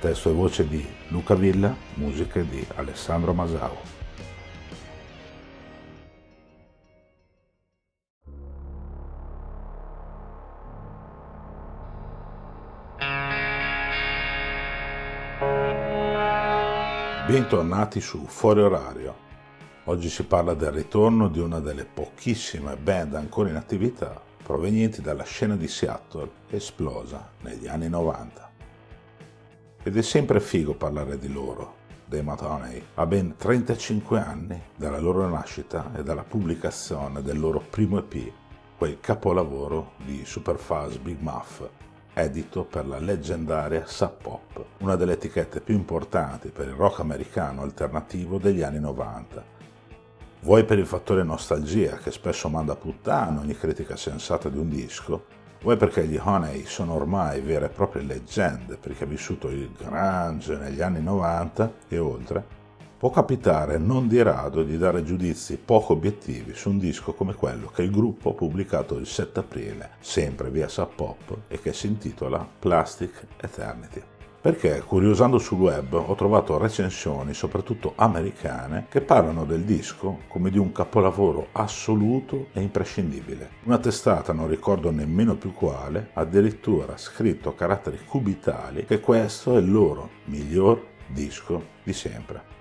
Testo e voce di Luca Villa, musiche di Alessandro Masao. Bentornati su Fuori Orario. Oggi si parla del ritorno di una delle pochissime band ancora in attività provenienti dalla scena di Seattle esplosa negli anni 90. Ed è sempre figo parlare di loro, dei Matoney, a ben 35 anni dalla loro nascita e dalla pubblicazione del loro primo EP, quel capolavoro di Superfuzz Big Muff, edito per la leggendaria Sub Pop, una delle etichette più importanti per il rock americano alternativo degli anni 90. Vuoi per il fattore nostalgia che spesso manda a puttana ogni critica sensata di un disco, Vuoi perché gli Honey sono ormai vere e proprie leggende per chi ha vissuto il grunge negli anni 90 e oltre, può capitare non di rado di dare giudizi poco obiettivi su un disco come quello che il gruppo ha pubblicato il 7 aprile, sempre via Sub Pop, e che si intitola Plastic Eternity perché curiosando sul web ho trovato recensioni, soprattutto americane, che parlano del disco come di un capolavoro assoluto e imprescindibile. Una testata, non ricordo nemmeno più quale, addirittura scritto a caratteri cubitali che questo è il loro miglior disco di sempre.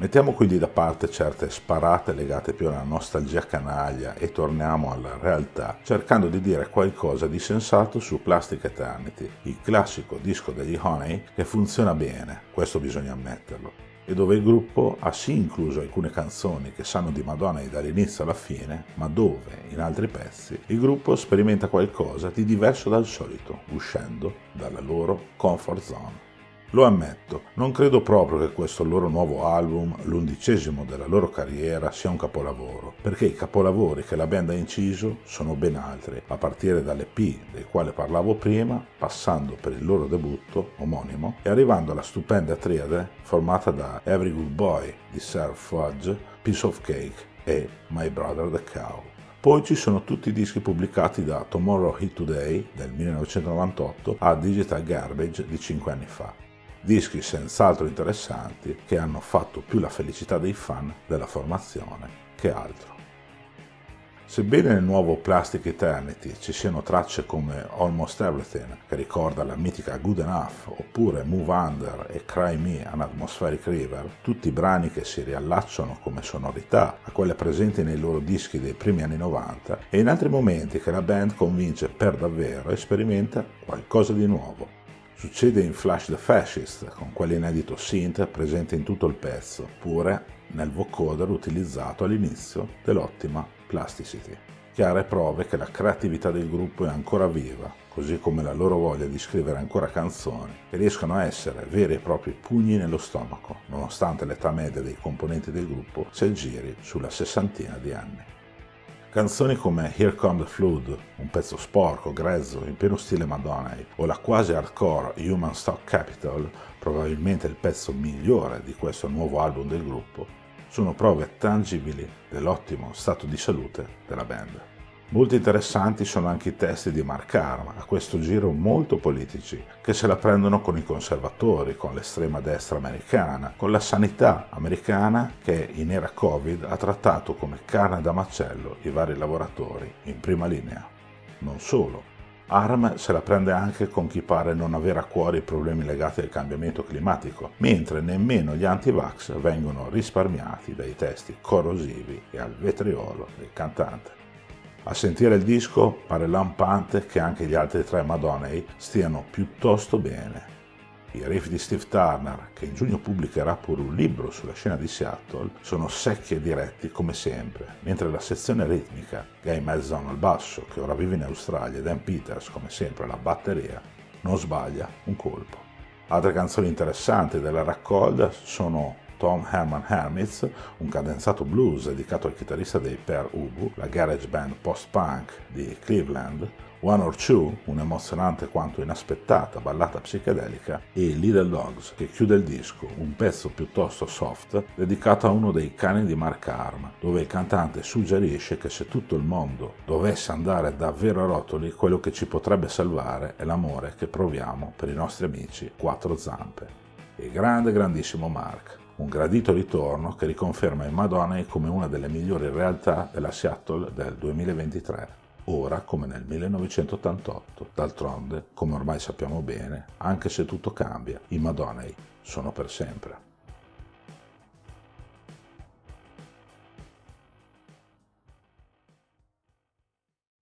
Mettiamo quindi da parte certe sparate legate più alla nostalgia canaglia e torniamo alla realtà, cercando di dire qualcosa di sensato su Plastic Eternity, il classico disco degli Honey che funziona bene, questo bisogna ammetterlo, e dove il gruppo ha sì incluso alcune canzoni che sanno di Madonna dall'inizio alla fine, ma dove, in altri pezzi, il gruppo sperimenta qualcosa di diverso dal solito, uscendo dalla loro comfort zone. Lo ammetto, non credo proprio che questo loro nuovo album, l'undicesimo della loro carriera, sia un capolavoro, perché i capolavori che la band ha inciso sono ben altri, a partire dall'EP del quale parlavo prima, passando per il loro debutto omonimo e arrivando alla stupenda triade formata da Every Good Boy di Sir Fudge, Piece of Cake e My Brother the Cow. Poi ci sono tutti i dischi pubblicati da Tomorrow Hit Today del 1998 a Digital Garbage di 5 anni fa dischi senz'altro interessanti che hanno fatto più la felicità dei fan della formazione che altro. Sebbene nel nuovo Plastic Eternity ci siano tracce come Almost Everything, che ricorda la mitica Good Enough, oppure Move Under e Cry Me an Atmospheric River, tutti brani che si riallacciano come sonorità a quelle presenti nei loro dischi dei primi anni 90, e in altri momenti che la band convince per davvero e sperimenta qualcosa di nuovo, Succede in Flash the Fascist, con quell'inedito synth presente in tutto il pezzo, pure nel vocoder utilizzato all'inizio dell'ottima Plasticity. Chiare prove che la creatività del gruppo è ancora viva, così come la loro voglia di scrivere ancora canzoni che riescono a essere veri e propri pugni nello stomaco, nonostante l'età media dei componenti del gruppo si aggiri sulla sessantina di anni. Canzoni come Here Come the Flood, un pezzo sporco, grezzo, in pieno stile Madonna, o la quasi hardcore Human Stock Capital, probabilmente il pezzo migliore di questo nuovo album del gruppo, sono prove tangibili dell'ottimo stato di salute della band. Molto interessanti sono anche i testi di Mark Arm, a questo giro molto politici, che se la prendono con i conservatori, con l'estrema destra americana, con la sanità americana che in era Covid ha trattato come carne da macello i vari lavoratori in prima linea. Non solo, Arm se la prende anche con chi pare non avere a cuore i problemi legati al cambiamento climatico, mentre nemmeno gli anti-vax vengono risparmiati dai testi corrosivi e al vetriolo del cantante. A sentire il disco pare lampante che anche gli altri tre Madonnay stiano piuttosto bene. I riff di Steve Turner, che in giugno pubblicherà pure un libro sulla scena di Seattle, sono secchi e diretti come sempre, mentre la sezione ritmica, Guy Madison al basso, che ora vive in Australia, e Dan Peters come sempre alla batteria, non sbaglia un colpo. Altre canzoni interessanti della raccolta sono Tom Herman Hermits, un cadenzato blues dedicato al chitarrista dei Per Ubu, la garage band post-punk di Cleveland, One or Two, un'emozionante quanto inaspettata ballata psichedelica, e Little Dogs, che chiude il disco, un pezzo piuttosto soft dedicato a uno dei cani di Mark Arm, dove il cantante suggerisce che se tutto il mondo dovesse andare davvero a rotoli, quello che ci potrebbe salvare è l'amore che proviamo per i nostri amici quattro zampe. E grande, grandissimo Mark un gradito ritorno che riconferma il Madonna come una delle migliori realtà della Seattle del 2023, ora come nel 1988. D'altronde, come ormai sappiamo bene, anche se tutto cambia, i Madonnai sono per sempre.